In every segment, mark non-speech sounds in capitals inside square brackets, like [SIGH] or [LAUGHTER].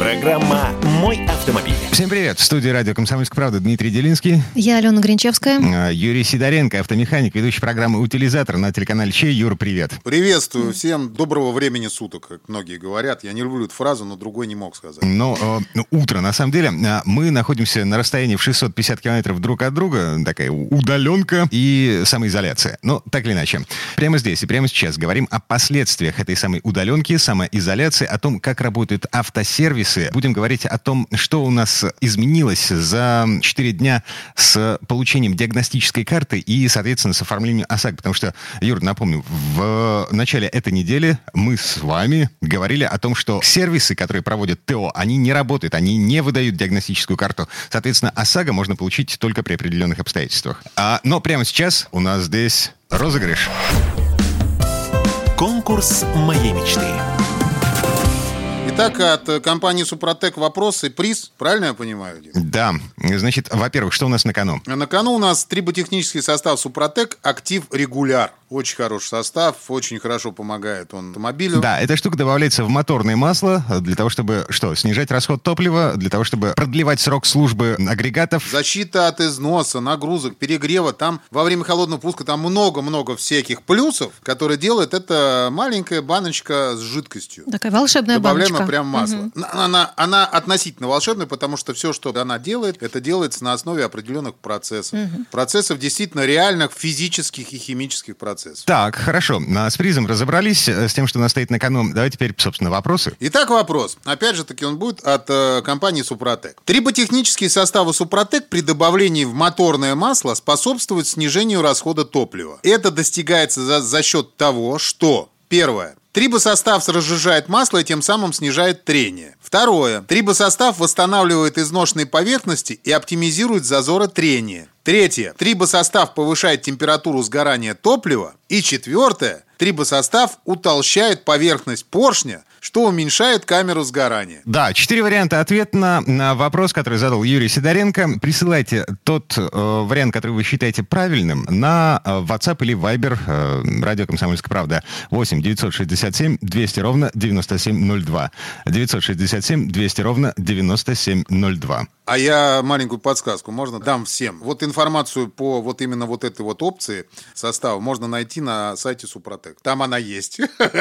Программа «Мой автомобиль». Всем привет! В студии радио «Комсомольская правда» Дмитрий Делинский. Я Алена Гринчевская. А, Юрий Сидоренко, автомеханик, ведущий программы «Утилизатор» на телеканале Чей. Юр, привет! Приветствую всем. Доброго времени суток, как многие говорят. Я не люблю эту фразу, но другой не мог сказать. Ну, э, утро, на самом деле. А, Мы находимся на расстоянии в 650 километров друг от друга. Такая удаленка и самоизоляция. Но так или иначе. Прямо здесь и прямо сейчас говорим о последствиях этой самой удаленки, самоизоляции, о том, как работают автосервисы. Будем говорить о том, что у нас изменилось за 4 дня с получением диагностической карты и, соответственно, с оформлением ОСАГО. Потому что, Юр, напомню, в начале этой недели мы с вами говорили о том, что сервисы, которые проводят ТО, они не работают, они не выдают диагностическую карту. Соответственно, ОСАГО можно получить только при определенных обстоятельствах. А, но прямо сейчас у нас здесь розыгрыш. Конкурс моей мечты. Итак, от э, компании Супротек вопрос и приз. Правильно я понимаю? Дим? Да, значит, во-первых, что у нас на кону? На кону у нас триботехнический состав Супротек «Актив Регуляр». Очень хороший состав, очень хорошо помогает он автомобилю. Да, эта штука добавляется в моторное масло для того, чтобы, что, снижать расход топлива, для того, чтобы продлевать срок службы агрегатов. Защита от износа, нагрузок, перегрева. Там во время холодного пуска там много-много всяких плюсов, которые делает эта маленькая баночка с жидкостью. Такая волшебная Добавляем баночка. Прям масло. Мгм. Она, она относительно волшебная, потому что все, что она делает, это делается на основе определенных процессов. Процессов действительно реальных физических и химических процессов. Так, хорошо. А С призом разобрались, э, с тем, что у нас стоит на кону. Давайте теперь, собственно, вопросы. Итак, вопрос. Опять же таки он будет от э, компании Супротек. Триботехнические составы Супротек при добавлении в моторное масло способствуют снижению расхода топлива. Это достигается за, за счет того, что Первое. Трибосостав разжижает масло и тем самым снижает трение. Второе. Трибосостав восстанавливает изношенные поверхности и оптимизирует зазоры трения. Третье. Трибосостав повышает температуру сгорания топлива. И четвертое. Трибосостав утолщает поверхность поршня, что уменьшает камеру сгорания. Да, четыре варианта ответа на, на вопрос, который задал Юрий Сидоренко. Присылайте тот э, вариант, который вы считаете правильным, на э, WhatsApp или Viber э, радио «Комсомольская правда». 8 967 200 ровно 9702. 967 200 ровно 9702. А я маленькую подсказку можно дам всем. Вот информацию по вот именно вот этой вот опции состава можно найти на сайте Супротек. Там она есть.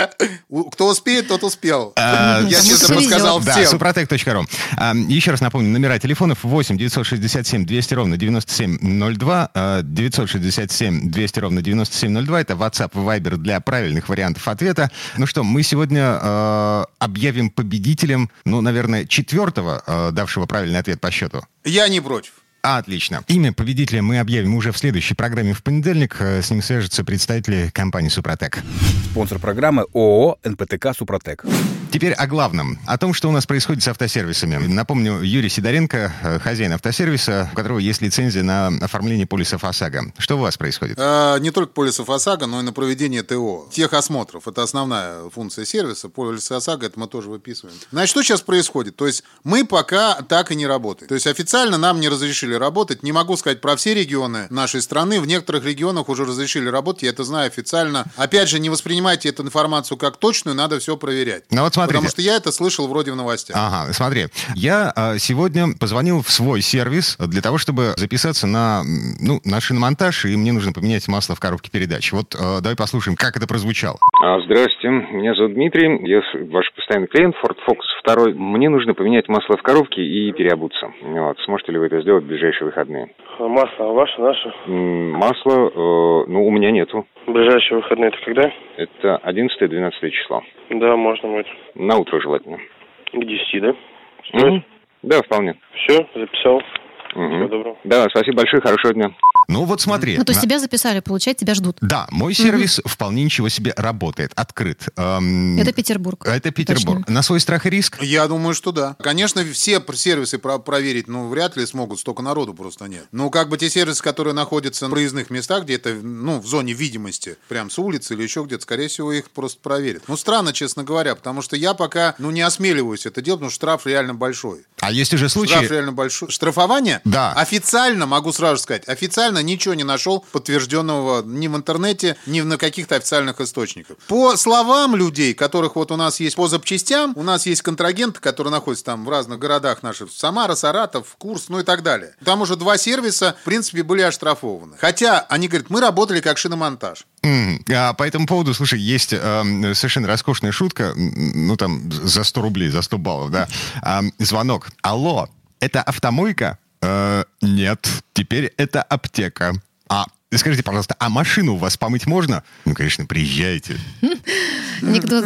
[LAUGHS] Кто успеет, тот успел. А, Я честно Да, всем. супротек.ру. А, Еще раз напомню, номера телефонов 8 967 200 ровно 9702, а, 967 200 ровно 9702. Это WhatsApp и Viber для правильных вариантов ответа. Ну что, мы сегодня э, объявим победителем, ну, наверное, четвертого, давшего правильный ответ по счету. Я не против. А, Отлично. Имя победителя мы объявим уже в следующей программе в понедельник. Э, С ним свяжутся представители компании «Супротек». Спонсор программы ООО «НПТК Супротек». Теперь о главном. О том, что у нас происходит с автосервисами. Напомню, Юрий Сидоренко, э, хозяин автосервиса, у которого есть лицензия на оформление полисов ОСАГО. Что у вас происходит? А, Не только полисов ОСАГО, но и на проведение ТО. Техосмотров. Это основная функция сервиса. Полис ОСАГО, это мы тоже выписываем. Значит, что сейчас происходит? То есть мы пока так и не работаем. То есть официально нам не разрешили работать. Не могу сказать про все регионы нашей страны. В некоторых регионах уже разрешили работать. Я это знаю официально. Опять же, не воспринимайте эту информацию как точную, надо все проверять. Ну вот смотрите. Потому что я это слышал вроде в новостях. Ага, смотри. Я э, сегодня позвонил в свой сервис для того, чтобы записаться на, ну, на шиномонтаж, и мне нужно поменять масло в коробке передач. Вот э, давай послушаем, как это прозвучало. А, Здравствуйте, меня зовут Дмитрий, я ваш постоянный клиент Ford Focus 2. Мне нужно поменять масло в коробке и переобуться. Вот. Сможете ли вы это сделать в ближайшие выходные? Масло ваше, наше. М, Масла, э, ну, у меня нету. Ближайшие выходные это когда? Это 11-12 число. Да, можно будет. На утро желательно. К 10, да? Мгм. Да, вполне. Все, записал. Мгм. Всего доброго. Да, спасибо большое, хорошего дня. Ну вот смотри. Ну, то есть на- тебя записали, получается, тебя ждут. Да, мой сервис вполне ничего себе работает, открыт. Эм, Это Петербург. Это Петербург. На свой страх и риск? Я думаю, что да. Конечно, все сервисы про- проверить, ну, вряд ли смогут, столько народу просто нет. Ну, как бы те сервисы, которые находятся на проездных местах, где это, ну, в зоне видимости, прям с улицы или еще где-то, скорее всего, их просто проверят. Ну, странно, честно говоря, потому что я пока, ну, не осмеливаюсь это делать, потому что штраф реально большой. А есть уже случаи... Штраф реально большой. Штрафование? Да. Официально, могу сразу сказать, официально ничего не нашел подтвержденного ни в интернете, ни на каких-то официальных источниках. По словам людей, которых вот у нас есть по запчастям, у нас есть контрагенты, которые находятся там в разных городах наших, Самара, Саратов, Курс, ну и так далее. Там уже два сервиса, в принципе, были оштрафованы. Хотя они говорят, мы работали как шиномонтаж. М, А по этому поводу, слушай, есть эм, совершенно роскошная шутка, ну там за 100 рублей, за 100 баллов, да. Ам, звонок. Алло, это автомойка? «Э, нет, теперь это аптека. Скажите, пожалуйста, а машину у вас помыть можно? Ну, конечно, приезжайте. [LAUGHS] Анекдот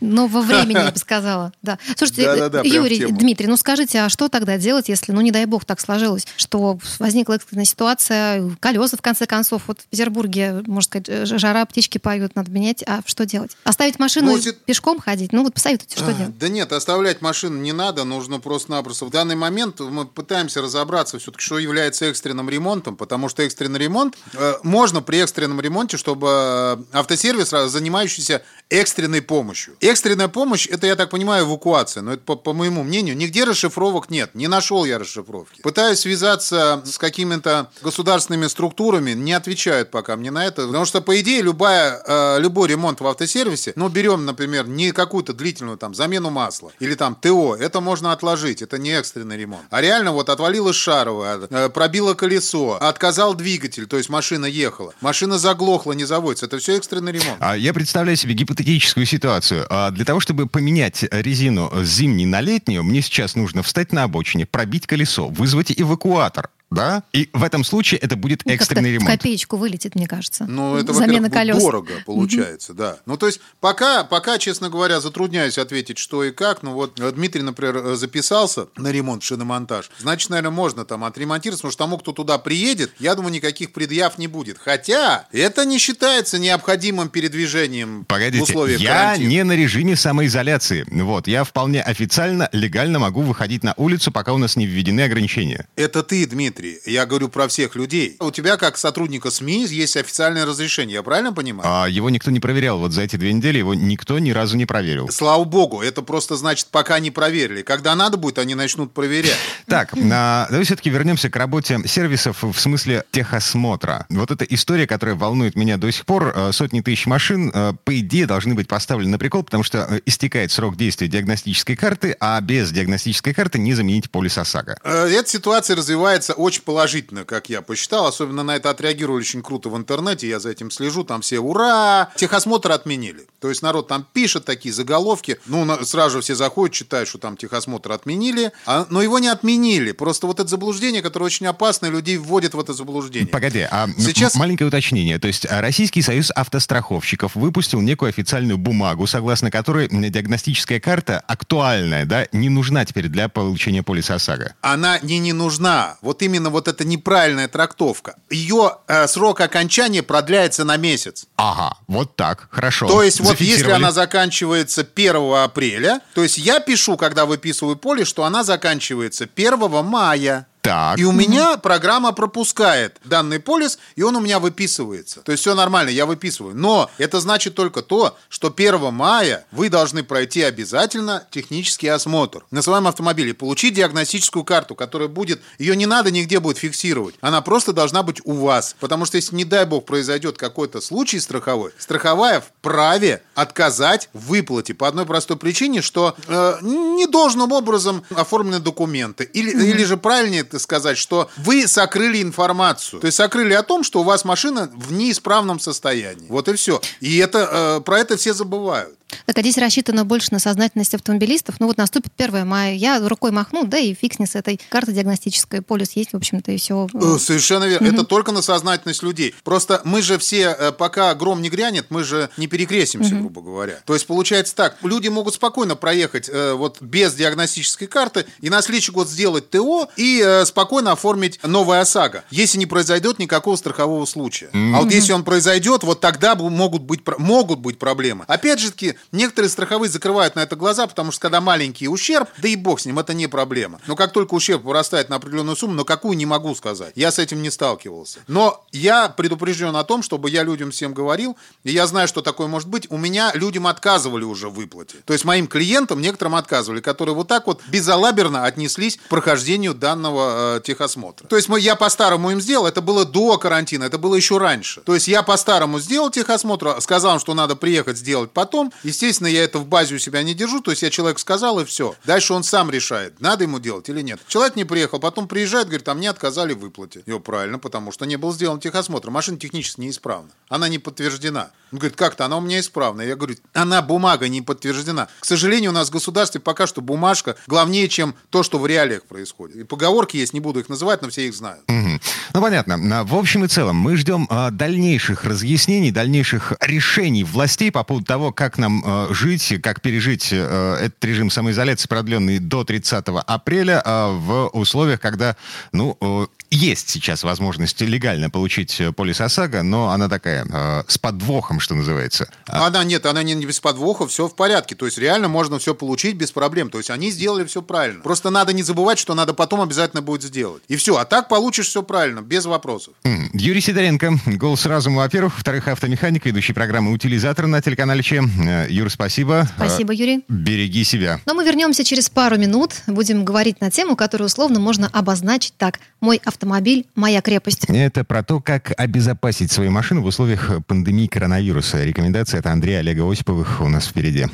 нового времени, я бы сказала. Да. Слушайте, Юрий. Дмитрий, ну скажите, а что тогда делать, если, ну не дай бог, так сложилось, что возникла экстренная ситуация, колеса, в конце концов, вот в Петербурге, можно сказать, жара, птички поют, надо менять, а что делать? Оставить машину Ну, и это- пешком ходить? Ну вот посоветуйте, что А, делать? Да нет, оставлять машину не надо, нужно просто-напросто. В данный момент мы пытаемся разобраться все-таки, что является экстренным ремонтом, потому что экстренный ремонт, можно при экстренном ремонте, чтобы э, автосервис, ra- занимающийся экстренной помощью. Экстренная помощь, это, я так понимаю, эвакуация, но это по, по моему мнению, нигде расшифровок нет, не нашел я расшифровки. Пытаюсь связаться с какими-то государственными структурами, не отвечают пока мне на это, потому что, по идее, любая, э, любой ремонт в автосервисе, ну, берем, например, не какую-то длительную там замену масла или там ТО, это можно отложить, это не экстренный ремонт. А реально вот отвалилось шаровое, э, пробило колесо, отказал двигатель, то есть машина ехала, машина заглохла, не заводится, это все экстренный ремонт. А Я представляю себе гипотетическую ситуацию. А Для того, чтобы поменять резину с зимней на летнюю, мне сейчас нужно встать на обочине, пробить колесо, вызвать эвакуатор. Да? И в этом случае это будет Ну, экстренный в ремонт. копеечку вылетит, мне кажется. Ну, это, Замена колес. дорого получается, да. Ну, то есть, пока, пока, честно говоря, затрудняюсь ответить, что и как. Ну, вот э, Дмитрий, например, э, записался на ремонт, шиномонтаж. Значит, наверное, можно там отремонтировать, потому что тому, кто туда приедет, я думаю, никаких предъяв не будет. Хотя, это не считается необходимым передвижением в Погодите, условиях я карантина. не на режиме самоизоляции. Вот, я вполне официально, легально могу выходить на улицу, пока у нас не введены ограничения. Это ты, Дмитрий. Я говорю про всех людей. У тебя, как сотрудника СМИ, есть официальное разрешение. Я правильно понимаю? А его никто не проверял. Вот за эти две недели его никто ни разу не проверил. Слава богу, это просто значит, пока не проверили. Когда надо будет, они начнут проверять. [LAUGHS] Так, а, давай все-таки вернемся к работе сервисов в смысле техосмотра. Вот эта история, которая волнует меня до сих пор, э, сотни тысяч машин, э, по идее, должны быть поставлены на прикол, потому что э, истекает срок действия диагностической карты, а без диагностической карты не заменить полис ОСАГО. Э, Эта ситуация развивается очень положительно, как я посчитал. Особенно на это отреагировали очень круто в интернете. Я за этим слежу. Там все «Ура!» Техосмотр отменили. То есть народ там пишет такие заголовки. Ну, на- сразу же все заходят, читают, что там техосмотр отменили. А- но его не отменили. Просто вот это заблуждение, которое очень опасно, людей вводит в это заблуждение. Погоди, а Сейчас- маленькое уточнение. То есть а, Российский союз автостраховщиков выпустил некую официальную бумагу, согласно которой диагностическая карта актуальная, да, не нужна теперь для получения полиса ОСАГО. она не не нужна. Вот именно вот эта неправильная трактовка. Ее э, срок окончания продляется на месяц. Ага, вот так, хорошо. То есть вот если она заканчивается 1 апреля, то есть я пишу, когда выписываю поле, что она заканчивается 1 мая. Так. И у меня программа пропускает данный полис, и он у меня выписывается. То есть все нормально, я выписываю. Но это значит только то, что 1 мая вы должны пройти обязательно технический осмотр на своем автомобиле, получить диагностическую карту, которая будет, ее не надо нигде будет фиксировать. Она просто должна быть у вас. Потому что если, не дай бог, произойдет какой-то случай страховой, страховая вправе отказать в выплате по одной простой причине, что э, недолжным образом оформлены документы. Или, или же правильнее это сказать, что вы сокрыли информацию. То есть сокрыли о том, что у вас машина в неисправном состоянии. Вот и все. И это, э, про это все забывают. Так, а здесь рассчитано больше на сознательность автомобилистов. Ну вот наступит 1 мая, я рукой махну, да и фиг с этой картой диагностической. Полис есть, в общем-то, и все. Э, Совершенно верно. Это только на сознательность людей. Просто мы же все, э, пока гром не грянет, мы же не перекрестимся, грубо говоря. То есть получается так, люди могут спокойно проехать э, вот без диагностической карты и на следующий год сделать ТО и спокойно оформить новое ОСАГО, если не произойдет никакого страхового случая. А вот если он произойдет, вот тогда могут быть, могут быть проблемы. Опять же таки, Некоторые страховые закрывают на это глаза, потому что когда маленький ущерб, да и бог с ним, это не проблема. Но как только ущерб вырастает на определенную сумму, но какую не могу сказать. Я с этим не сталкивался. Но я предупрежден о том, чтобы я людям всем говорил, и я знаю, что такое может быть. У меня людям отказывали уже в выплате. То есть моим клиентам некоторым отказывали, которые вот так вот безалаберно отнеслись к прохождению данного э, техосмотра. То есть мы, я по-старому им сделал, это было до карантина, это было еще раньше. То есть я по-старому сделал техосмотр, сказал им, что надо приехать сделать потом. Естественно, я это в базе у себя не держу, то есть я человек сказал и все. Дальше он сам решает, надо ему делать или нет. Человек не приехал, потом приезжает, говорит, а мне отказали в выплате. Ее правильно, потому что не был сделан техосмотр. Машина технически неисправна. Она не подтверждена. Он говорит, как-то она у меня исправна. Я говорю, она бумага не подтверждена. К сожалению, у нас в государстве пока что бумажка главнее, чем то, что в реалиях происходит. И поговорки есть, не буду их называть, но все их знают. Мгм. Ну, понятно. В общем и целом, мы ждем а, дальнейших разъяснений, дальнейших решений властей по поводу того, как нам а, жить, как пережить а, этот режим самоизоляции, продленный до 30 апреля, а, в условиях, когда, ну, э, есть сейчас возможность легально получить э, полис ОСАГО, но она такая, э, с подвохом, что называется. А, Она нет, она не не без подвоха, все в порядке. То есть реально можно все получить без проблем. То есть они сделали все правильно. Просто надо не забывать, что надо потом обязательно будет сделать. И все. А так получишь все правильно, без вопросов. Юрий Сидоренко, голос разума, во-первых. Во-вторых, автомеханик, ведущий программы «Утилизатор» на телеканале Че. Э, Юр, спасибо. Спасибо, Юрий. Э, Береги себя. Но мы вернемся через пару минут. Будем говорить на тему, которую условно можно обозначить так. Мой автомобиль, моя крепость. Это про то, как обезопасить свою машину в условиях пандемии коронавируса. Рекомендация от Андрея Олега Осиповых у нас впереди.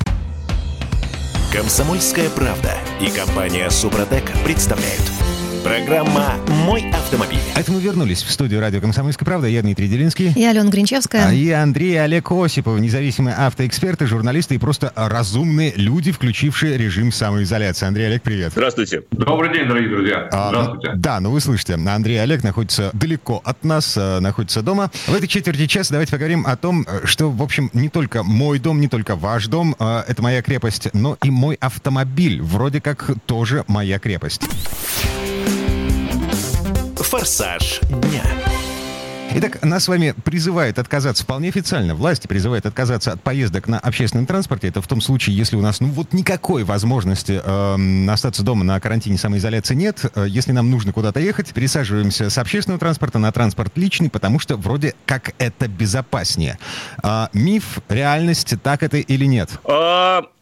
Комсомольская правда и компания Супротек представляют. Программа «Мой автомобиль». А это мы вернулись в студию радио «Комсомольская правда». Я Дмитрий Делинский. Я Алена Гринчевская. А и Андрей Олег Осипов, независимые автоэксперты, журналисты и просто разумные люди, включившие режим самоизоляции. Андрей Олег, привет. Здравствуйте. Добрый день, дорогие друзья. А, Здравствуйте. Да, ну вы слышите, Андрей Олег находится далеко от нас, э, находится дома. В этой четверти часа давайте поговорим о том, э, что, в общем, не только мой дом, не только ваш дом, э, это моя крепость, но и мой автомобиль, вроде как тоже моя крепость. «Форсаж дня». Итак, нас с вами призывают отказаться вполне официально. Власти призывают отказаться от поездок на общественном транспорте. Это в том случае, если у нас ну вот никакой возможности эм, остаться дома на карантине самоизоляции нет. Э, если нам нужно куда-то ехать, пересаживаемся с общественного транспорта на транспорт личный, потому что вроде как это безопаснее. А, миф, реальность, так это или нет?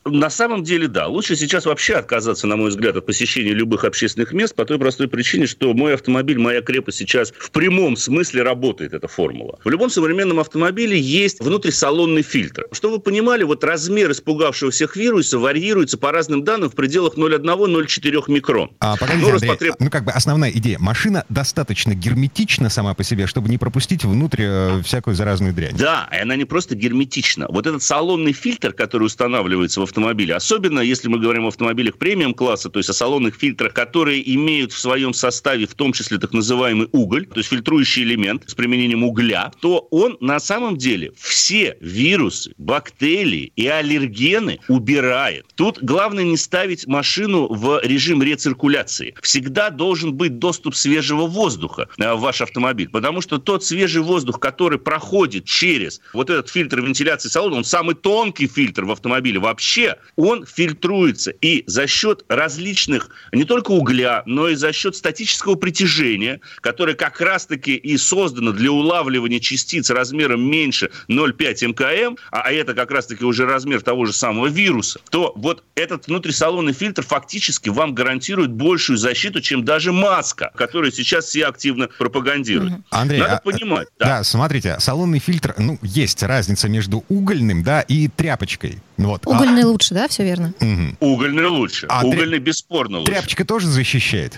На самом деле, да. Лучше сейчас вообще отказаться, на мой взгляд, от посещения любых общественных мест по той простой причине, что мой автомобиль, моя крепость сейчас в прямом смысле работает эта формула. В любом современном автомобиле есть внутрисалонный фильтр. Чтобы вы понимали, вот размер испугавшего всех вируса варьируется по разным данным в пределах 0,1-0,4 микрон. А, погодите, Ну, Андрей, распотреб- ну как бы основная идея. Машина достаточно герметична сама по себе, чтобы не пропустить внутрь э, всякую заразную дрянь. Да, и она не просто герметична. Вот этот салонный фильтр, который устанавливается в автомобиле, особенно если мы говорим о автомобилях премиум-класса, то есть о салонных фильтрах, которые имеют в своем составе в том числе так называемый уголь, то есть фильтрующий элемент с применением угля, то он на самом деле все вирусы, бактерии и аллергены убирает. Тут главное не ставить машину в режим рециркуляции. Всегда должен быть доступ свежего воздуха э, в ваш автомобиль, потому что тот свежий воздух, который проходит через вот этот фильтр вентиляции салона, он самый тонкий фильтр в автомобиле вообще, он фильтруется и за счет различных, не только угля, но и за счет статического притяжения, которое как раз-таки и создано для улавливания частиц размером меньше 0,5 мкм, а а это как раз-таки уже размер того же самого вируса, то вот этот внутрисалонный фильтр фактически вам гарантирует большую защиту, чем даже маска, которую сейчас все активно пропагандируют. Андрей, Надо а- понимать, Да. да. смотрите, салонный фильтр, ну, есть разница между угольным, да, и тряпочкой. Вот. А Угольный лучше, да, все верно? мгм. Угольный лучше. А Угольный бесспорно лучше. Тряпочка тоже защищает.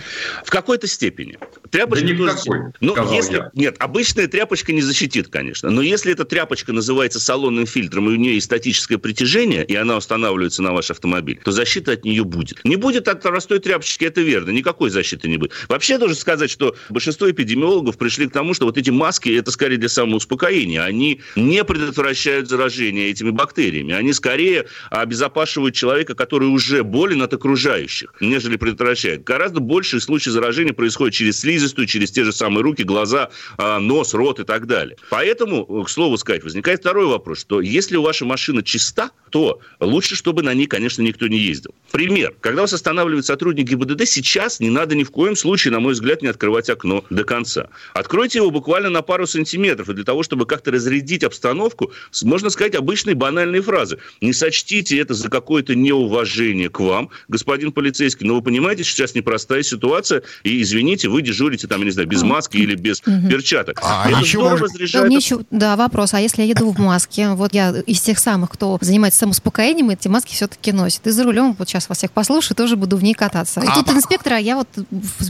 В какой-то степени. Тряпочка Да тоже- никакой, Ну, если... я. Нет, обычная тряпочка не защитит, конечно. Но если эта тряпочка называется салонным фильтром, и у нее есть статическое притяжение, и она устанавливается на ваш автомобиль, то защита от нее будет. Не будет от простой тряпочки, это верно. Никакой защиты не будет. Вообще, должен сказать, что большинство эпидемиологов пришли к тому, что вот эти маски, это скорее для самоуспокоения. Они не предотвращают заражение этими бактериями. Они скорее скорее обезопашивают человека, который уже болен от окружающих, нежели предотвращает. Гораздо большие случаи заражения происходят через слизистую, через те же самые руки, глаза, а, нос, рот и так далее. Поэтому, к слову сказать, возникает второй вопрос, что если ваша машина чиста, то лучше, чтобы на ней, конечно, никто не ездил. Пример. Когда вас останавливает сотрудник ГИБДД, сейчас не надо ни в коем случае, на мой взгляд, не открывать окно до конца. Откройте его буквально на пару сантиметров, и для того, чтобы как-то разрядить обстановку, можно сказать обычные банальные фразы. Не сочтите это за какое-то неуважение к вам, господин полицейский, но вы понимаете, сейчас непростая ситуация, и, извините, вы дежурите там, я не знаю, без маски или без перчаток. А это еще здорово может- еще, да, вопрос. А если я еду в маске? Вот я из тех самых, кто занимается самоуспокоением, эти маски все-таки носит. И за рулем, вот сейчас вас всех послушаю, тоже буду в ней кататься. И А тут по- а я вот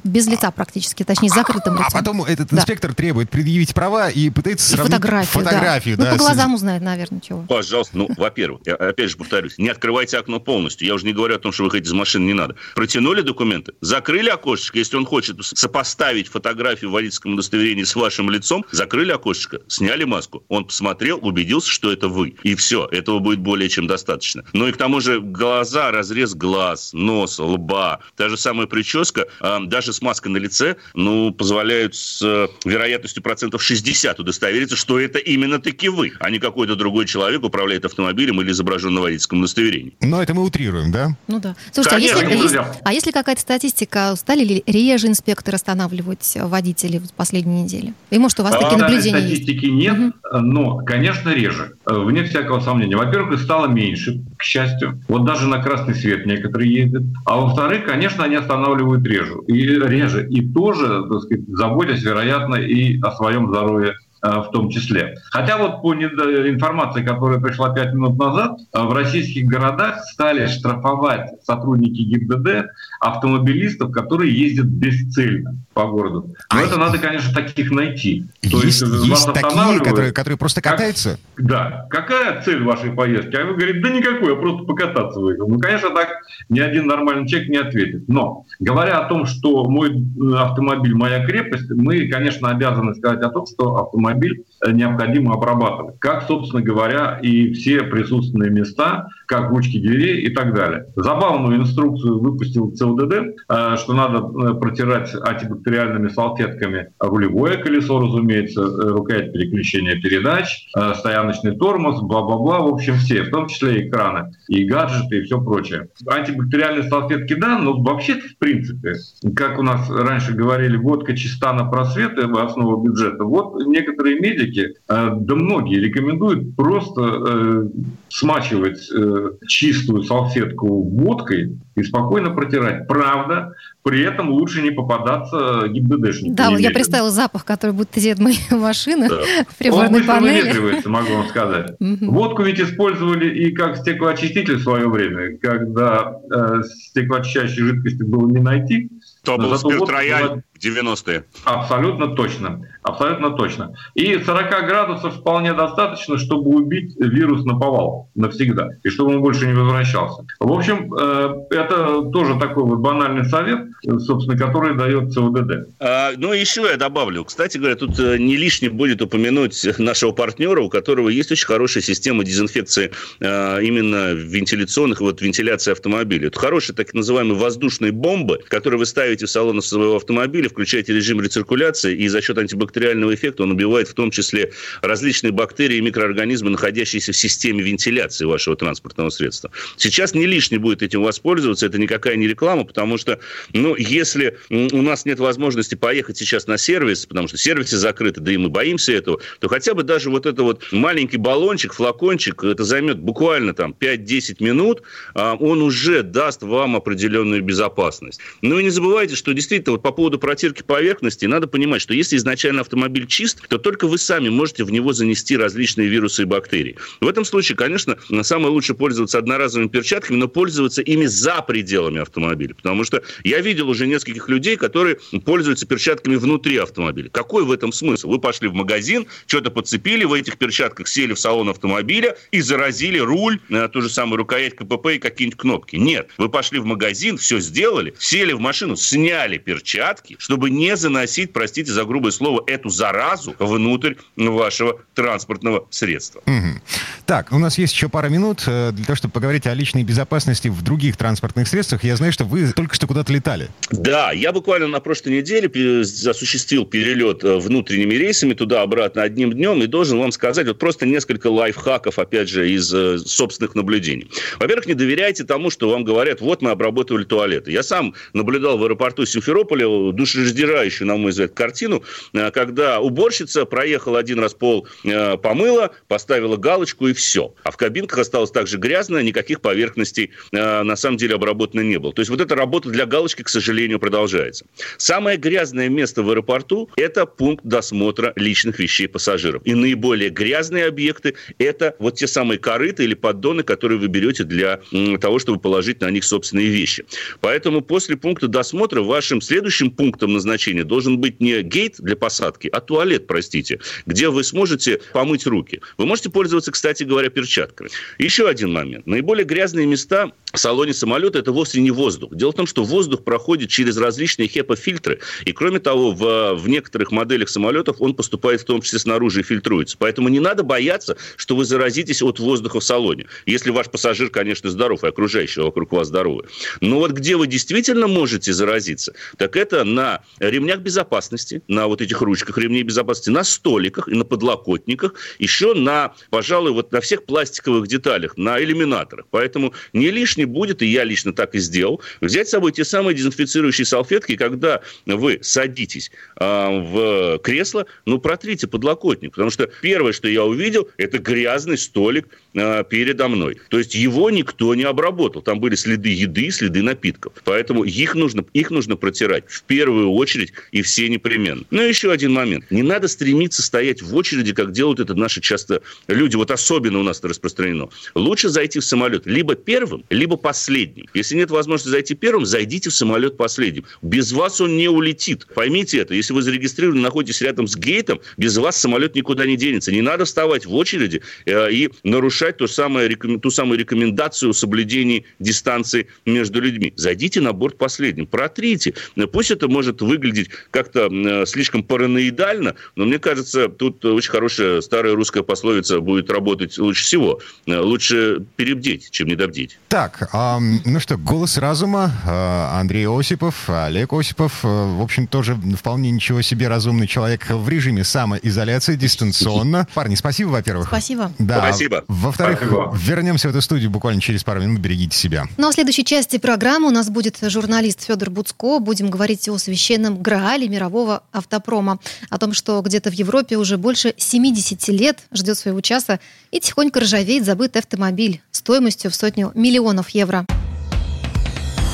без лица практически, точнее, с закрытым А лицом. потом этот Да. инспектор требует предъявить права и пытается И сравнить фотографию, фотографию, да. да, Ну, по глазам узнает, наверное, чего. Пожалуйста, ну, во-первых, я опять же повторюсь, не открывайте окно полностью. Я уже не говорю о том, что выходить из машины не надо. Протянули документы, закрыли окошечко. Если он хочет сопоставить фотографию в водительском удостоверении с вашим лицом, закрыли окошечко, сняли маску. Он посмотрел, убедился, что это вы. И все, этого будет более чем достаточно. Ну и к тому же глаза, разрез глаз, нос, лба, та же самая прическа, а, даже с маской на лице, ну, позволяют с э, вероятностью процентов 60 удостовериться, что это именно таки вы, а не какой-то другой человек управляет автомобилем или изображен на водительском удостоверении. Но это мы утрируем, да? Ну да. Слушайте, а Конечно, если, друзья. есть- а если какая-то статистика, стали ли реже инспекторы останавливать водителей в последние недели? И может, у вас такие наблюдения есть? статистики нет, Мгм. но, конечно, реже. Э, Вне всякого сомнения. Во-первых, их стало меньше, к счастью. Вот даже на красный свет некоторые ездят. А во-вторых, конечно, они останавливают реже. И реже. И тоже, так сказать, заботясь, вероятно, и о своем здоровье в том числе. Хотя вот по информации, которая пришла пять минут назад, э, в российских городах стали штрафовать сотрудники ГИБДД автомобилистов, которые ездят бесцельно по городу. Но А это надо, конечно, таких найти. То Есть, э, вас есть такие, которые, которые просто Как- катаются? Да. Какая цель вашей поездки? А вы говорите, да никакой, я просто покататься выехал. Ну, конечно, так ни один нормальный человек не ответит. Но, говоря о том, что мой э, автомобиль моя крепость, мы, конечно, обязаны сказать о том, что автомобиль э, необходимо обрабатывать. Как, собственно говоря, и все присутственные места, как ручки дверей и так далее. Забавную инструкцию выпустил ЦУДД, э, что надо э, протирать антибактериальными салфетками рулевое колесо, разумеется, рукоять переключения передач, стояночный тормоз, бла-бла-бла, в общем, все, в том числе и экраны, и гаджеты, и все прочее. Антибактериальные салфетки, да, но вообще в принципе, как у нас раньше говорили, водка чиста на просвет, основа бюджета. Вот некоторые медики, э, да многие рекомендуют просто э, смачивать э, чистую салфетку водкой и спокойно протирать. Правда, при этом лучше не попадаться ГИБДДшнику. Да, вот я представила запах, который будет идти от моей [LAUGHS] машины Да. в Он приборной быстро панели. выветривается, могу вам сказать. Водку ведь использовали и как стеклоочиститель в свое время, когда э, стеклоочищающей жидкости было не найти. То был спирт-рояль 90-е. Абсолютно точно. Абсолютно точно. И 40 градусов вполне достаточно, чтобы убить вирус на повал навсегда. И чтобы он больше не возвращался. В общем, э, это тоже такой вот банальный совет, собственно, который дает ЦУДД. А, ну, еще я добавлю. Кстати говоря, тут э, не лишне будет упомянуть нашего партнера, у которого есть очень хорошая система дезинфекции э, именно вентиляционных, вот вентиляции автомобилей. Это хорошие так называемые воздушные бомбы, которые вы ставите в салон своего автомобиля, включаете режим рециркуляции, и за счет антибактериального эффекта он убивает в том числе различные бактерии и микроорганизмы, находящиеся в системе вентиляции вашего транспортного средства. Сейчас не лишне будет этим воспользоваться, это никакая не реклама, потому что, ну, если у нас нет возможности поехать сейчас на сервис, потому что сервисы закрыты, да и мы боимся этого, то хотя бы даже вот это вот маленький баллончик, флакончик, это займет буквально там 5-10 минут, а, он уже даст вам определенную безопасность. Ну и не забывайте, что действительно вот по поводу протирки поверхности надо понимать, что если изначально автомобиль чист, то только вы сами можете в него занести различные вирусы и бактерии. В этом случае, конечно, самое лучше пользоваться одноразовыми перчатками, но пользоваться ими за пределами автомобиля. Потому что я видел уже нескольких людей, которые пользуются перчатками внутри автомобиля. Какой в этом смысл? Вы пошли в магазин, что-то подцепили, в этих перчатках сели в салон автомобиля и заразили руль, э, ту же самую рукоять КПП и какие-нибудь кнопки. Нет, вы пошли в магазин, все сделали, сели в машину, сняли перчатки, чтобы не заносить, простите за грубое слово, эту заразу внутрь вашего транспортного средства. Мгм. Так, у нас есть еще пара минут э, для того, чтобы поговорить о личной безопасности в других транспортных средствах. Я знаю, что вы только что куда-то летали. Да, я буквально на прошлой неделе осуществил перелет э, внутренними рейсами туда-обратно одним днем и должен вам сказать вот просто несколько лайфхаков, опять же, из э, собственных наблюдений. Во-первых, не доверяйте тому, что вам говорят, вот мы обработали туалеты. Я сам наблюдал в аэропорту Симферополя душераздирающую, на мой взгляд, картину, э, когда уборщица проехала один раз пол, э, помыла, поставила галочку и все. А в кабинках осталось так же грязно, никаких поверхностей э, на самом деле обработано не было. То есть вот эта работа для галочки, к сожалению, продолжается. Самое грязное место в аэропорту – это пункт досмотра личных вещей пассажиров. И наиболее грязные объекты – это вот те самые корыты или поддоны, которые вы берете для того, чтобы положить на них собственные вещи. Поэтому после пункта досмотра вашим следующим пунктом назначения должен быть не гейт для посадки, а туалет, простите, где вы сможете помыть руки. Вы можете пользоваться, кстати говоря, перчатками. Еще один момент. Наиболее грязные места в салоне самолета – это вовсе не воздух. Дело в том, что воздух проходит через различные HEPA-фильтры. И, кроме того, в, в некоторых моделях самолетов он поступает в том числе снаружи и фильтруется. Поэтому не надо бояться, что вы заразитесь от воздуха в салоне. Если ваш пассажир, конечно, здоров, и окружающие вокруг вас здоровы. Но вот где вы действительно можете заразиться, так это на ремнях безопасности, на вот этих ручках ремней безопасности, на столиках и на подлокотниках, еще на, пожалуй, вот на всех пластиковых деталях, на иллюминаторах. Поэтому не лишне будет, и я лично так и сделал, взять с собой те самые дезинфицирующие салфетки, когда вы садитесь а, в кресло, ну, протрите подлокотник. Потому что первое, что я увидел, это грязный столик а, передо мной. То есть его никто не обработал. Там были следы еды, следы напитков. Поэтому их нужно, их нужно протирать в первую очередь и все непременно. Ну, еще один момент. Не надо стремиться стоять в очереди, как делают это наши часто люди. Вот особенно у нас это распространено. Лучше зайти в самолет либо первым, либо последним. Если нет возможности зайти первым, зайдите в самолет последним. Без вас он не улетит. Поймите это. Если вы зарегистрированы, находитесь рядом с гейтом, без вас самолет никуда не денется. Не надо вставать в очереди э, и нарушать то самое, ту самую рекомендацию о соблюдении дистанции между людьми. Зайдите на борт последним, протрите. Пусть это может выглядеть как-то э, слишком параноидально, но мне кажется, тут очень хорошая старая русская пословица будет работать лучше всего. Э, Лучше перебдеть, чем недобдеть. Так, ну что, голос разума, а, Андрей Осипов, Олег Осипов, э, в общем, тоже вполне ничего себе разумный человек в режиме самоизоляции, дистанционно. Парни, спасибо, во-первых. Спасибо. Да. Спасибо. Во-вторых, Спасибо. вернемся в эту студию буквально через пару минут. Берегите себя. Ну а в следующей части программы у нас будет журналист Федор Буцко. Будем говорить о священном Граале мирового автопрома. О том, что где-то в Европе уже больше 70 лет ждет своего часа и тихонько ржавеет забытый автомобиль стоимостью в сотню миллионов евро.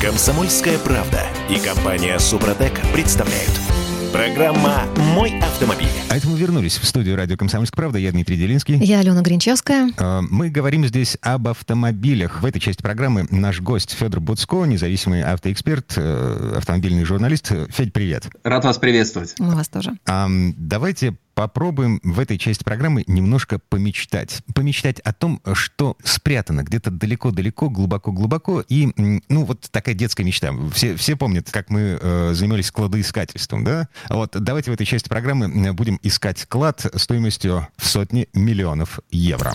Комсомольская правда и компания Супротек представляют. Программа «Мой автомобиль». А это мы вернулись в студию радио «Комсомольская правда». Я Дмитрий Делинский. Я Алена Гринчевская. Э, Мы говорим здесь об автомобилях. В этой части программы наш гость Федор Буцко, независимый автоэксперт, э, автомобильный журналист. Федь, привет. Рад вас приветствовать. Мы вас тоже. Давайте попробуем в этой части программы немножко помечтать. Помечтать о том, что спрятано где-то далеко-далеко, глубоко-глубоко. И, ну, вот такая детская мечта. Все, все помнят, как мы э, занимались кладоискательством, да? Вот давайте в этой части программы будем искать клад стоимостью в сотни миллионов евро.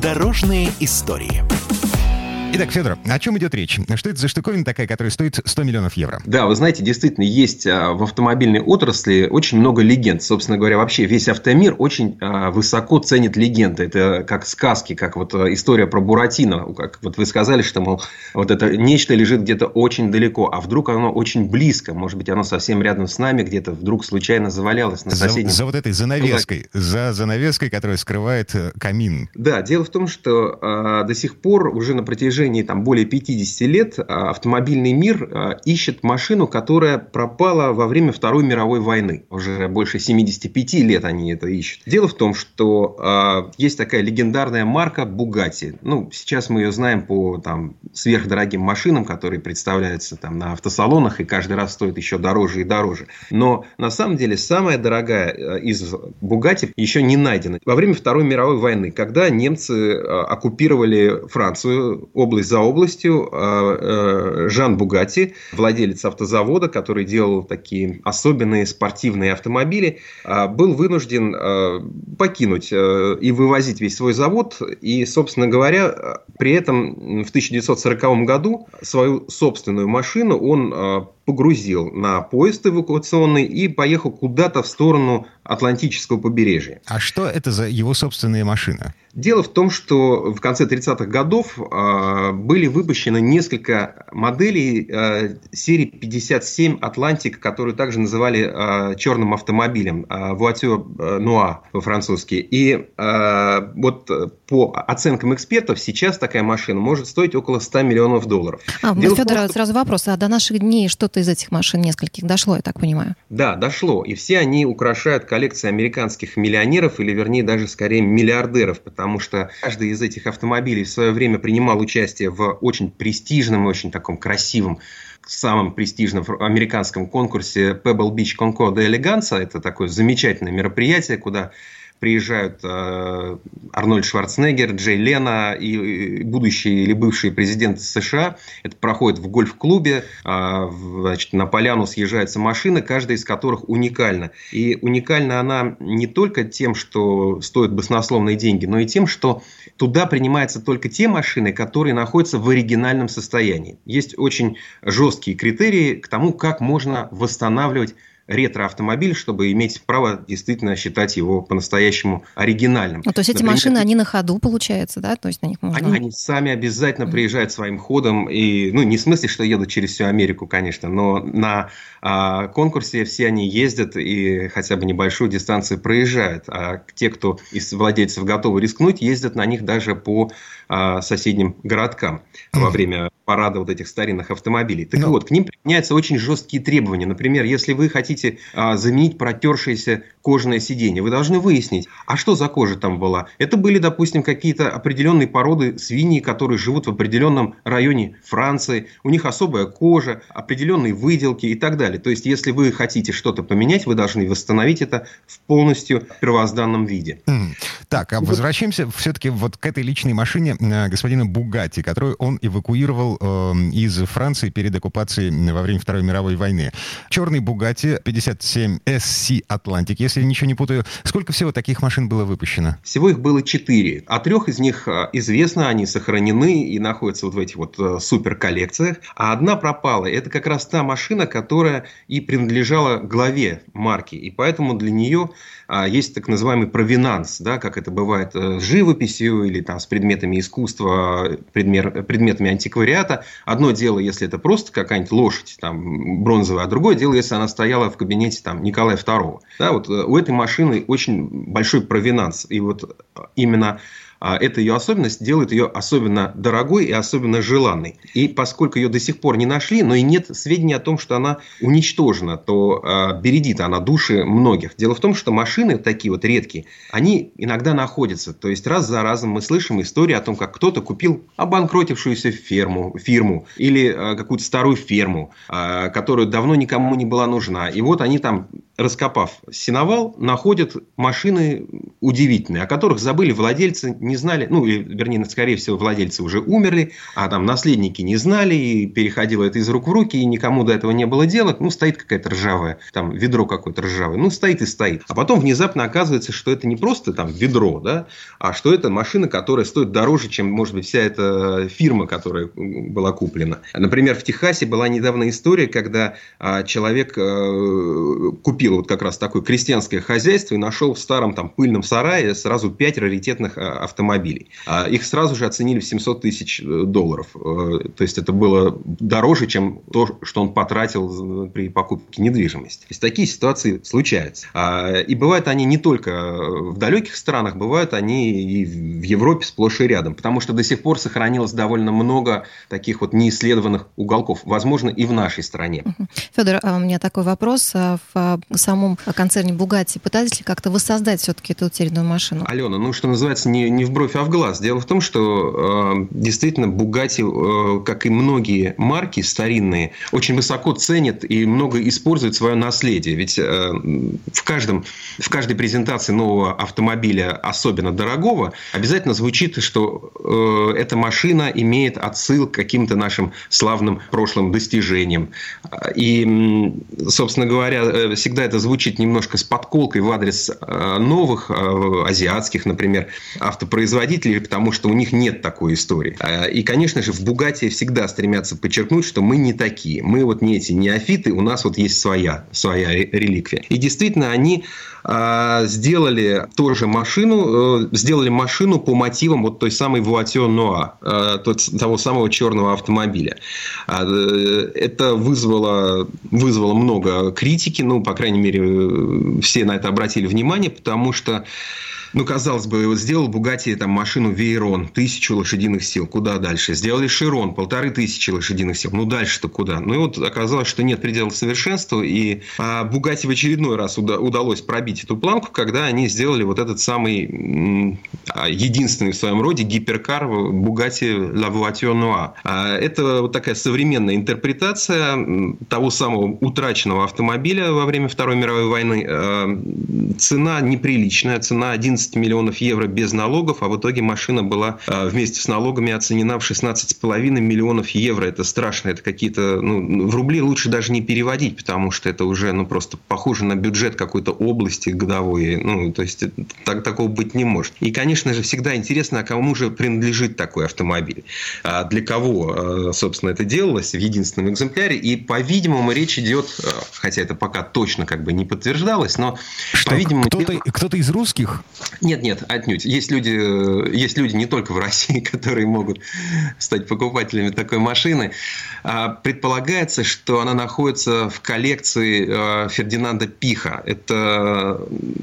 Дорожные истории. Итак, Федор, о чем идет речь? Что это за штуковина такая, которая стоит 100 миллионов евро? Да, вы знаете, действительно, есть а, в автомобильной отрасли очень много легенд. Собственно говоря, вообще весь автомир очень а, высоко ценит легенды. Это как сказки, как вот а, история про Буратино. Как вот вы сказали, что, мол, вот это нечто лежит где-то очень далеко, а вдруг оно очень близко. Может быть, оно совсем рядом с нами где-то вдруг случайно завалялось на За, соседнем... за вот этой занавеской, за занавеской, которая скрывает э, камин. Да, дело в том, что а, до сих пор уже на протяжении там, более 50 лет а, автомобильный мир а, ищет машину, которая пропала во время Второй мировой войны. Уже больше 75 лет они это ищут. Дело в том, что а, есть такая легендарная марка Bugatti. Ну, сейчас мы ее знаем по там, сверхдорогим машинам, которые представляются там, на автосалонах и каждый раз стоят еще дороже и дороже. Но на самом деле самая дорогая из Bugatti еще не найдена. Во время Второй мировой войны, когда немцы оккупировали Францию, область за областью. Жан Бугати, владелец автозавода, который делал такие особенные спортивные автомобили, был вынужден покинуть и вывозить весь свой завод. И, собственно говоря, при этом в 1940 году свою собственную машину он погрузил на поезд эвакуационный и поехал куда-то в сторону Атлантического побережья. А что это за его собственная машина? Дело в том, что в конце 30-х годов э, были выпущены несколько моделей э, серии 57 Атлантик, которую также называли э, черным автомобилем, э, Voiture Noir по-французски. И э, вот по оценкам экспертов сейчас такая машина может стоить около 100 миллионов долларов. А, Дело Федор, том, что... сразу вопрос. А до наших дней что-то из этих машин нескольких дошло, я так понимаю? Да, дошло. И все они украшают коллекции американских миллионеров, или вернее даже скорее миллиардеров, потому что каждый из этих автомобилей в свое время принимал участие в очень престижном и очень таком красивом самом престижном американском конкурсе Pebble Beach Concours de Eleganza. Это такое замечательное мероприятие, куда приезжают э, Арнольд Шварценеггер, Джей Лена и будущие или бывшие президенты США. Это проходит в гольф-клубе, э, значит, на поляну съезжаются машины, каждая из которых уникальна. И уникальна она не только тем, что стоит баснословные деньги, но и тем, что туда принимаются только те машины, которые находятся в оригинальном состоянии. Есть очень жесткие критерии к тому, как можно восстанавливать ретро-автомобиль, чтобы иметь право действительно считать его по-настоящему оригинальным. Ну, то есть эти Например, машины, они на ходу, получается, да? То есть на них можно... Они, они сами обязательно приезжают своим ходом, и, ну, не в смысле, что едут через всю Америку, конечно, но на а, конкурсе все они ездят и хотя бы небольшую дистанцию проезжают, а те, кто из владельцев готовы рискнуть, ездят на них даже по а, соседним городкам во [CLEARS THROAT] время парада вот этих старинных автомобилей. Так Но... вот, к ним применяются очень жесткие требования. Например, если вы хотите а, заменить протершееся кожаное сиденье, вы должны выяснить, а что за кожа там была. Это были, допустим, какие-то определенные породы свиньи, которые живут в определенном районе Франции, у них особая кожа, определенные выделки и так далее. То есть, если вы хотите что-то поменять, вы должны восстановить это в полностью первозданном виде. Так, а возвращаемся все-таки вот к этой личной машине э, господина Бугати, которую он эвакуировал из Франции перед оккупацией во время Второй мировой войны. Черный Бугати 57 SC Atlantic, если ничего не путаю. Сколько всего таких машин было выпущено? Всего их было четыре. О трех из них э, известно, они сохранены и находятся вот в этих вот э, супер коллекциях. А одна пропала. Это как раз та машина, которая и принадлежала главе марки. И поэтому для нее а, есть так называемый провинанс, да, как это бывает э, с живописью или там, с предметами искусства, предмет, предметами антиквариата. Одно дело, если это просто какая-нибудь лошадь там, бронзовая, а другое дело, если она стояла в кабинете там, Николая II. Да, вот э, у этой машины очень большой провинанс. И вот именно эта ее особенность делает ее особенно дорогой и особенно желанной. И поскольку ее до сих пор не нашли, но и нет сведений о том, что она уничтожена, то э, бередит она души многих. Дело в том, что машины такие вот редкие, они иногда находятся. То есть раз за разом мы слышим истории о том, как кто-то купил обанкротившуюся ферму, фирму или э, какую-то старую ферму, которая давно никому не была нужна. И вот они там, раскопав сеновал, находят машины удивительные, о которых забыли владельцы не знали, ну, или, вернее, скорее всего, владельцы уже умерли, а там наследники не знали, и переходило это из рук в руки, и никому до этого не было дела. Ну, стоит какая-то ржавая, там, ведро какое-то ржавое. Ну, стоит и стоит. А потом внезапно оказывается, что это не просто там ведро, да, а что это машина, которая стоит дороже, чем, может быть, вся эта фирма, которая была куплена. Например, в Техасе была недавно история, когда а, человек а, купил вот как раз такое крестьянское хозяйство и нашел в старом там пыльном сарае сразу пять раритетных автомобилей автомобилей. А их сразу же оценили в 700 тысяч э, долларов. Э, то есть это было дороже, чем то, что он потратил э, при покупке недвижимости. То есть такие ситуации случаются. А, и бывают они не только в далеких странах, бывают они и в Европе сплошь и рядом. Потому что до сих пор сохранилось довольно много таких вот неисследованных уголков. Возможно, и в нашей стране. Федор, а у меня такой вопрос. В в самом концерне Бугатти? Пытались ли как-то воссоздать все-таки эту утерянную машину? Алена, ну, что называется, не, не в бровь, а в глаз. Дело в том, что э, действительно Бугатти, э, как и многие марки старинные, очень высоко ценят и много используют свое наследие. Ведь э, в, каждом, в каждой презентации нового автомобиля, особенно дорогого, обязательно звучит, что э, эта машина имеет отсыл к каким-то нашим славным прошлым достижениям. И, собственно говоря, э, всегда это звучит немножко с подколкой в адрес э, новых э, азиатских, например, автопроизводителей, потому что у них нет такой истории. И, конечно же, в Бугате всегда стремятся подчеркнуть, что мы не такие. Мы вот не эти неофиты, у нас вот есть своя, своя реликвия. И действительно, они сделали тоже машину, сделали машину по мотивам вот той самой Voiture Noir, того самого черного автомобиля. Это вызвало, вызвало много критики, ну, по крайней мере, все на это обратили внимание, потому что ну, казалось бы, сделал Бугати там машину Вейрон, тысячу лошадиных сил, куда дальше? Сделали Широн, полторы тысячи лошадиных сил, ну, дальше-то куда? Ну, и вот оказалось, что нет предела совершенству, и а, в очередной раз уда- удалось пробить эту планку, когда они сделали вот этот самый м- а, единственный в своем роде гиперкар Бугати La Voiture Noire. А, это вот такая современная интерпретация того самого утраченного автомобиля во время Второй мировой войны. А, цена неприличная, цена 11 11 миллионов евро без налогов, а в итоге машина была а, вместе с налогами оценена в 16,5 миллионов евро. Это страшно, это какие-то... Ну, в рубли лучше даже не переводить, потому что это уже ну, просто похоже на бюджет какой-то области годовой. Ну, то есть, так, такого быть не может. И, конечно же, всегда интересно, а кому же принадлежит такой автомобиль. А для кого, а, собственно, это делалось в единственном экземпляре. И, по-видимому, речь идет, хотя это пока точно как бы не подтверждалось, но, по-видимому... Кто-то, кто-то из русских нет, нет, отнюдь. Есть люди, есть люди не только в России, [LAUGHS] которые могут стать покупателями такой машины. А, предполагается, что она находится в коллекции а, Фердинанда Пиха. Это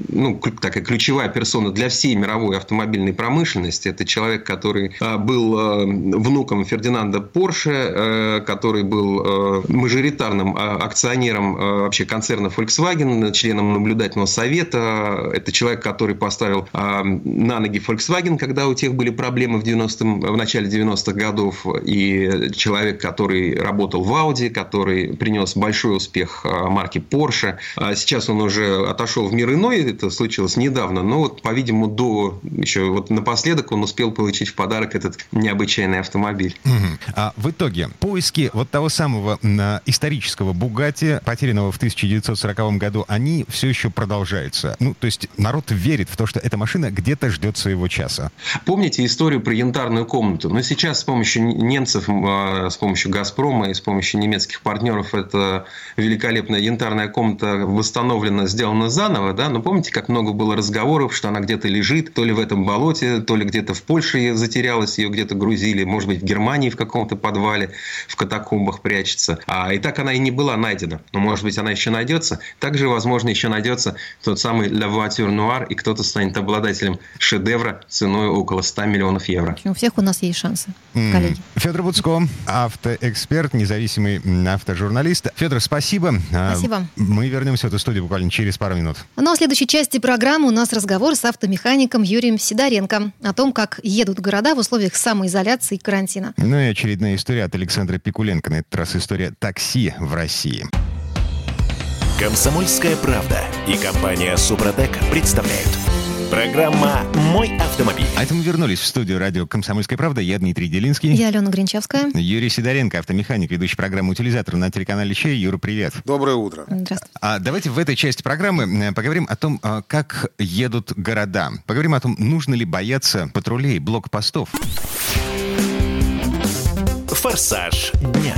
ну, такая ключевая персона для всей мировой автомобильной промышленности. Это человек, который а, был внуком Фердинанда Порше, который был мажоритарным акционером вообще концерна Volkswagen, членом наблюдательного совета. Это человек, который поставил поставил э, на ноги Volkswagen, когда у тех были проблемы в, 90 в начале 90-х годов. И человек, который работал в Audi, который принес большой успех а, марки Porsche. А сейчас он уже отошел в мир иной, это случилось недавно, но вот, по-видимому, до еще вот напоследок он успел получить в подарок этот необычайный автомобиль. Угу. А в итоге поиски вот того самого исторического Бугати, потерянного в 1940 году, они все еще продолжаются. Ну, то есть народ верит в то, что эта машина где-то ждет своего часа. Помните историю про янтарную комнату? Но сейчас с помощью немцев, а, с помощью «Газпрома» и с помощью немецких партнеров эта великолепная янтарная комната восстановлена, сделана заново. Да? Но помните, как много было разговоров, что она где-то лежит, то ли в этом болоте, то ли где-то в Польше затерялась, ее где-то грузили, может быть, в Германии в каком-то подвале, в катакомбах прячется. А и так она и не была найдена. Но, может быть, она еще найдется. Также, возможно, еще найдется тот самый «La Voiture Noire», и кто-то станет станет обладателем шедевра ценой около 100 миллионов евро. У всех у нас есть шансы, mm. коллеги. Федор Буцко, автоэксперт, независимый автожурналист. Федор, спасибо. А, спасибо. Мы вернемся в эту студию буквально через пару минут. Ну а в следующей части программы у нас разговор с автомехаником Юрием Сидоренко о том, как едут города в условиях самоизоляции и карантина. Ну и очередная история от Александра Пикуленко. На этот раз история такси в России. Комсомольская правда и компания Супротек представляют – Программа «Мой автомобиль». А это мы вернулись в студию радио «Комсомольская правда». Я Дмитрий Делинский. Я Алена Гринчевская. Юрий Сидоренко, автомеханик, ведущий программы «Утилизатор» на телеканале Чей. Юра, привет. Доброе утро. Здравствуйте. А давайте в этой части программы э, поговорим о том, э, как едут города. Поговорим о том, нужно ли бояться патрулей, блокпостов. «Форсаж дня».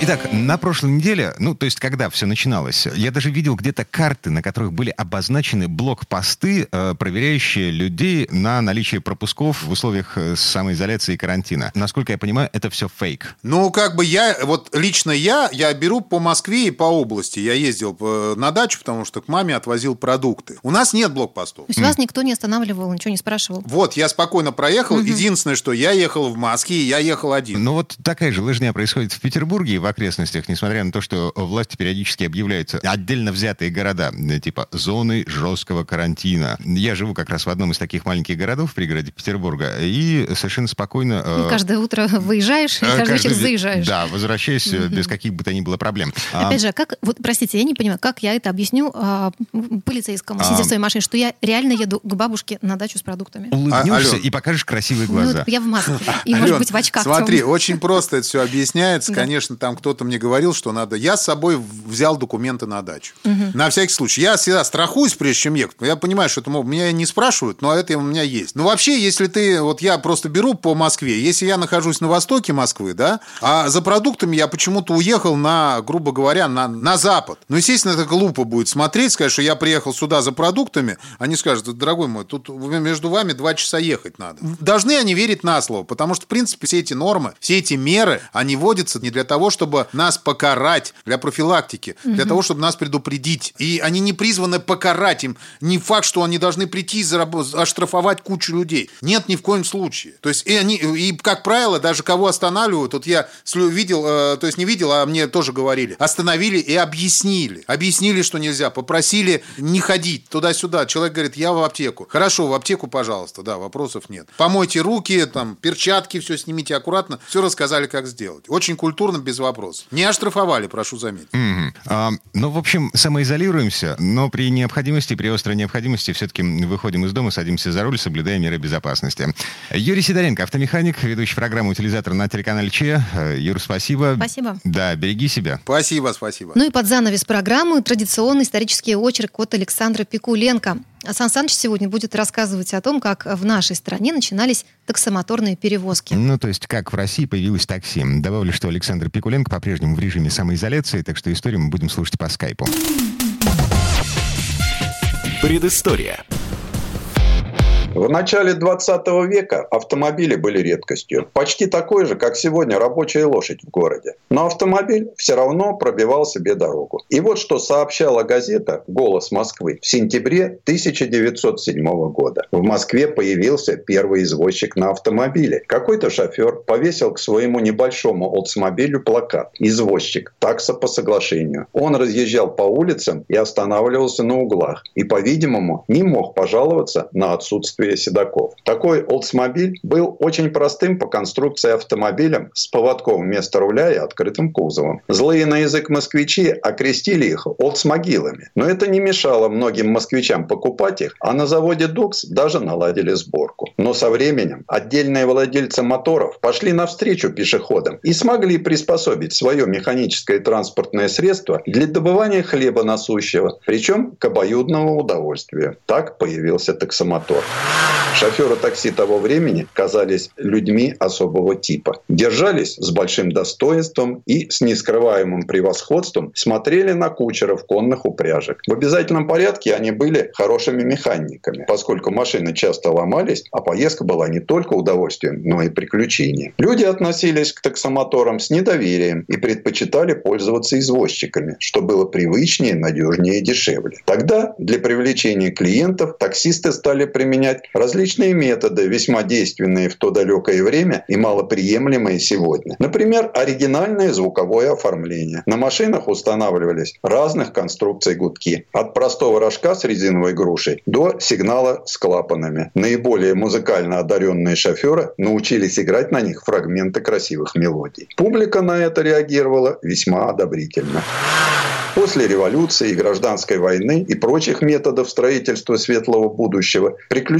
Итак, на прошлой неделе, ну, то есть когда все начиналось, я даже видел где-то карты, на которых были обозначены блокпосты, э, проверяющие людей на наличие пропусков в условиях э, самоизоляции и карантина. Насколько я понимаю, это все фейк. Ну, как бы я, вот лично я, я беру по Москве и по области. Я ездил э, на дачу, потому что к маме отвозил продукты. У нас нет блокпостов. То есть mm. вас никто не останавливал, ничего не спрашивал? Вот, я спокойно проехал. Угу. Единственное, что я ехал в маске, и я ехал один. Ну, вот такая же лыжня происходит в Петербурге, и окрестностях, несмотря на то, что власти периодически объявляются отдельно взятые города, э, типа зоны жесткого карантина. Я живу как раз в одном из таких маленьких городов в пригороде Петербурга, и совершенно спокойно... Э, каждое утро выезжаешь, и каждый, каждый вечер заезжаешь. Да, возвращаюсь mm-hmm. без каких бы то ни было проблем. Опять а... же, как, вот, простите, я не понимаю, как я это объясню а, полицейскому, сидя а... в своей машине, что я реально еду к бабушке на дачу с продуктами. Улыбнешься а, и покажешь красивые глаза. Ну, я в маске. [LAUGHS] И, Ален, может быть, в очках. Смотри, очень просто это все объясняется. Конечно, там кто-то мне говорил, что надо... Я с собой взял документы на дачу. На всякий случай. Я всегда страхуюсь, прежде чем ехать. Я понимаю, что это меня не спрашивают, но это у меня есть. Но вообще, если ты... Вот я просто беру по Москве. Если я нахожусь на востоке Москвы, да, а за продуктами я почему-то уехал на, грубо говоря, на, на запад. Ну, естественно, это глупо будет смотреть, сказать, что я приехал сюда за продуктами. Они скажут, дорогой мой, тут между вами два часа ехать надо. Должны они верить на слово, потому что, в принципе, все эти нормы, все эти меры, они вводятся не для того, чтобы нас покарать, для профилактики, для того, чтобы нас предупредить. И они не призваны покарать им. Не факт, что они должны прийти и оштрафовать кучу людей. Нет, ни в коем случае. То есть, и они, и, как правило, даже кого останавливают, вот я видел, э, то есть не видел, а мне тоже говорили, остановили и объяснили. Объяснили, что нельзя, попросили не ходить туда-сюда. Человек говорит, я в аптеку. Хорошо, в аптеку, пожалуйста, да, вопросов нет. Помойте руки, там, перчатки, все снимите аккуратно. Все рассказали, как сделать. Очень культурно, без вопросов. Не оштрафовали, прошу заметить. Mm-hmm. А, ну, в общем, самоизолируемся, но при необходимости, при острой необходимости все-таки выходим из дома, садимся за руль, соблюдая меры безопасности. Юрий Сидоренко, автомеханик, ведущий программы «Утилизатор» на телеканале Че. Юр, спасибо. Спасибо. Да, береги себя. Спасибо, спасибо. Ну и под занавес программы традиционный исторический очерк от Александра Пикуленко. Сан Саныч сегодня будет рассказывать о том, как в нашей стране начинались таксомоторные перевозки. Ну, то есть, как в России появилось такси. Добавлю, что Александр Пикуленко по-прежнему в режиме самоизоляции, так что историю мы будем слушать по скайпу. Предыстория. В начале 20 века автомобили были редкостью. Почти такой же, как сегодня рабочая лошадь в городе. Но автомобиль все равно пробивал себе дорогу. И вот что сообщала газета «Голос Москвы» в сентябре 1907 года. В Москве появился первый извозчик на автомобиле. Какой-то шофер повесил к своему небольшому олдсмобилю плакат «Извозчик. Такса по соглашению». Он разъезжал по улицам и останавливался на углах. И, по-видимому, не мог пожаловаться на отсутствие отсутствие седаков. Такой Oldsmobile был очень простым по конструкции автомобилем с поводком вместо руля и открытым кузовом. Злые на язык москвичи окрестили их Oldsmogilами. Но это не мешало многим москвичам покупать их, а на заводе Дукс даже наладили сборку. Но со временем отдельные владельцы моторов пошли навстречу пешеходам и смогли приспособить свое механическое транспортное средство для добывания хлеба насущего, причем к обоюдному удовольствию. Так появился таксомотор. Шоферы такси того времени казались людьми особого типа. Держались с большим достоинством и с нескрываемым превосходством смотрели на кучеров конных упряжек. В обязательном порядке они были хорошими механиками, поскольку машины часто ломались, а поездка была не только удовольствием, но и приключением. Люди относились к таксомоторам с недоверием и предпочитали пользоваться извозчиками, что было привычнее, надежнее и дешевле. Тогда для привлечения клиентов таксисты стали применять различные методы, весьма действенные в то далекое время и малоприемлемые сегодня. Например, оригинальное звуковое оформление. На машинах устанавливались разных конструкций гудки. От простого рожка с резиновой грушей до сигнала с клапанами. Наиболее музыкально одаренные шоферы научились играть на них фрагменты красивых мелодий. Публика на это реагировала весьма одобрительно. После революции, гражданской войны и прочих методов строительства светлого будущего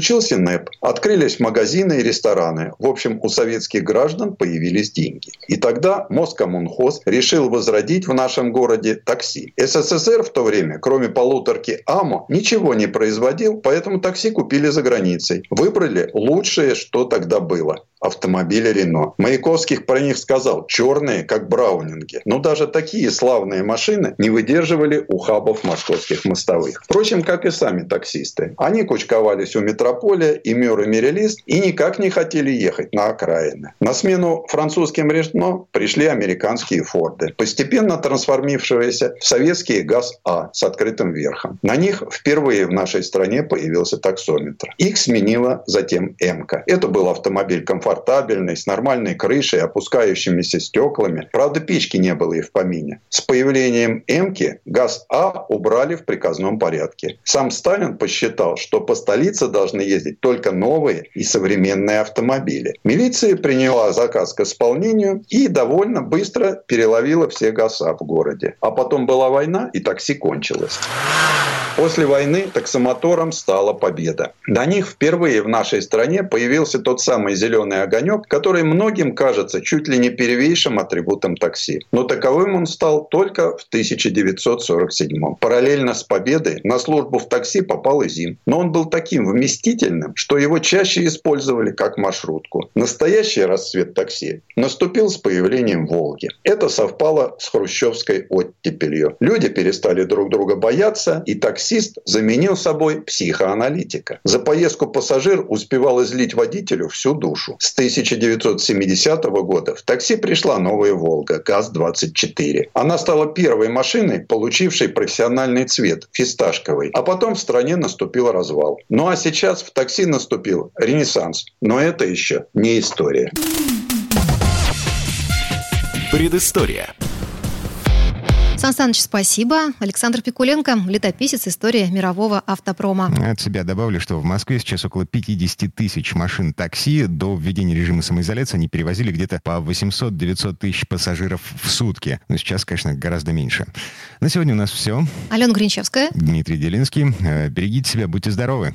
приключился НЭП. Открылись магазины и рестораны. В общем, у советских граждан появились деньги. И тогда Москомунхоз решил возродить в нашем городе такси. СССР в то время, кроме полуторки АМО, ничего не производил, поэтому такси купили за границей. Выбрали лучшее, что тогда было автомобиля Рено. Маяковских про них сказал, черные, как браунинги. Но даже такие славные машины не выдерживали ухабов московских мостовых. Впрочем, как и сами таксисты. Они кучковались у метрополя и Мюр и Мерилист и никак не хотели ехать на окраины. На смену французским Рено пришли американские Форды, постепенно трансформившиеся в советские ГАЗ-А с открытым верхом. На них впервые в нашей стране появился таксометр. Их сменила затем МК. Это был автомобиль комфортабельный, с нормальной крышей, опускающимися стеклами. Правда, печки не было и в помине. С появлением МК ГАЗ-А убрали в приказном порядке. Сам Сталин посчитал, что по столице должны ездить только новые и современные автомобили. Милиция приняла заказ к исполнению и довольно быстро переловила все ГАЗа в городе. А потом была война, и такси кончилось. После войны таксомотором стала победа. До них впервые в нашей стране появился тот самый зеленый огонек, который многим кажется чуть ли не первейшим атрибутом такси. Но таковым он стал только в 1947 Параллельно с победой на службу в такси попал и ЗИН. Но он был таким вместительным, что его чаще использовали как маршрутку. Настоящий расцвет такси наступил с появлением «Волги». Это совпало с хрущевской оттепелью. Люди перестали друг друга бояться, и таксист заменил собой психоаналитика. За поездку пассажир успевал излить водителю всю душу. С 1970 года в такси пришла новая «Волга» ГАЗ-24. Она стала первой машиной, получившей профессиональный цвет – фисташковый. А потом в стране наступил развал. Ну а сейчас в такси наступил ренессанс. Но это еще не история. Предыстория. Сан Саныч, спасибо. Александр Пикуленко, летописец истории мирового автопрома. От себя добавлю, что в Москве сейчас около 50 тысяч машин такси. До введения режима самоизоляции они перевозили где-то по 800-900 тысяч пассажиров в сутки. Но сейчас, конечно, гораздо меньше. На сегодня у нас все. Алена Гринчевская. Дмитрий Делинский. Э, берегите себя, будьте здоровы.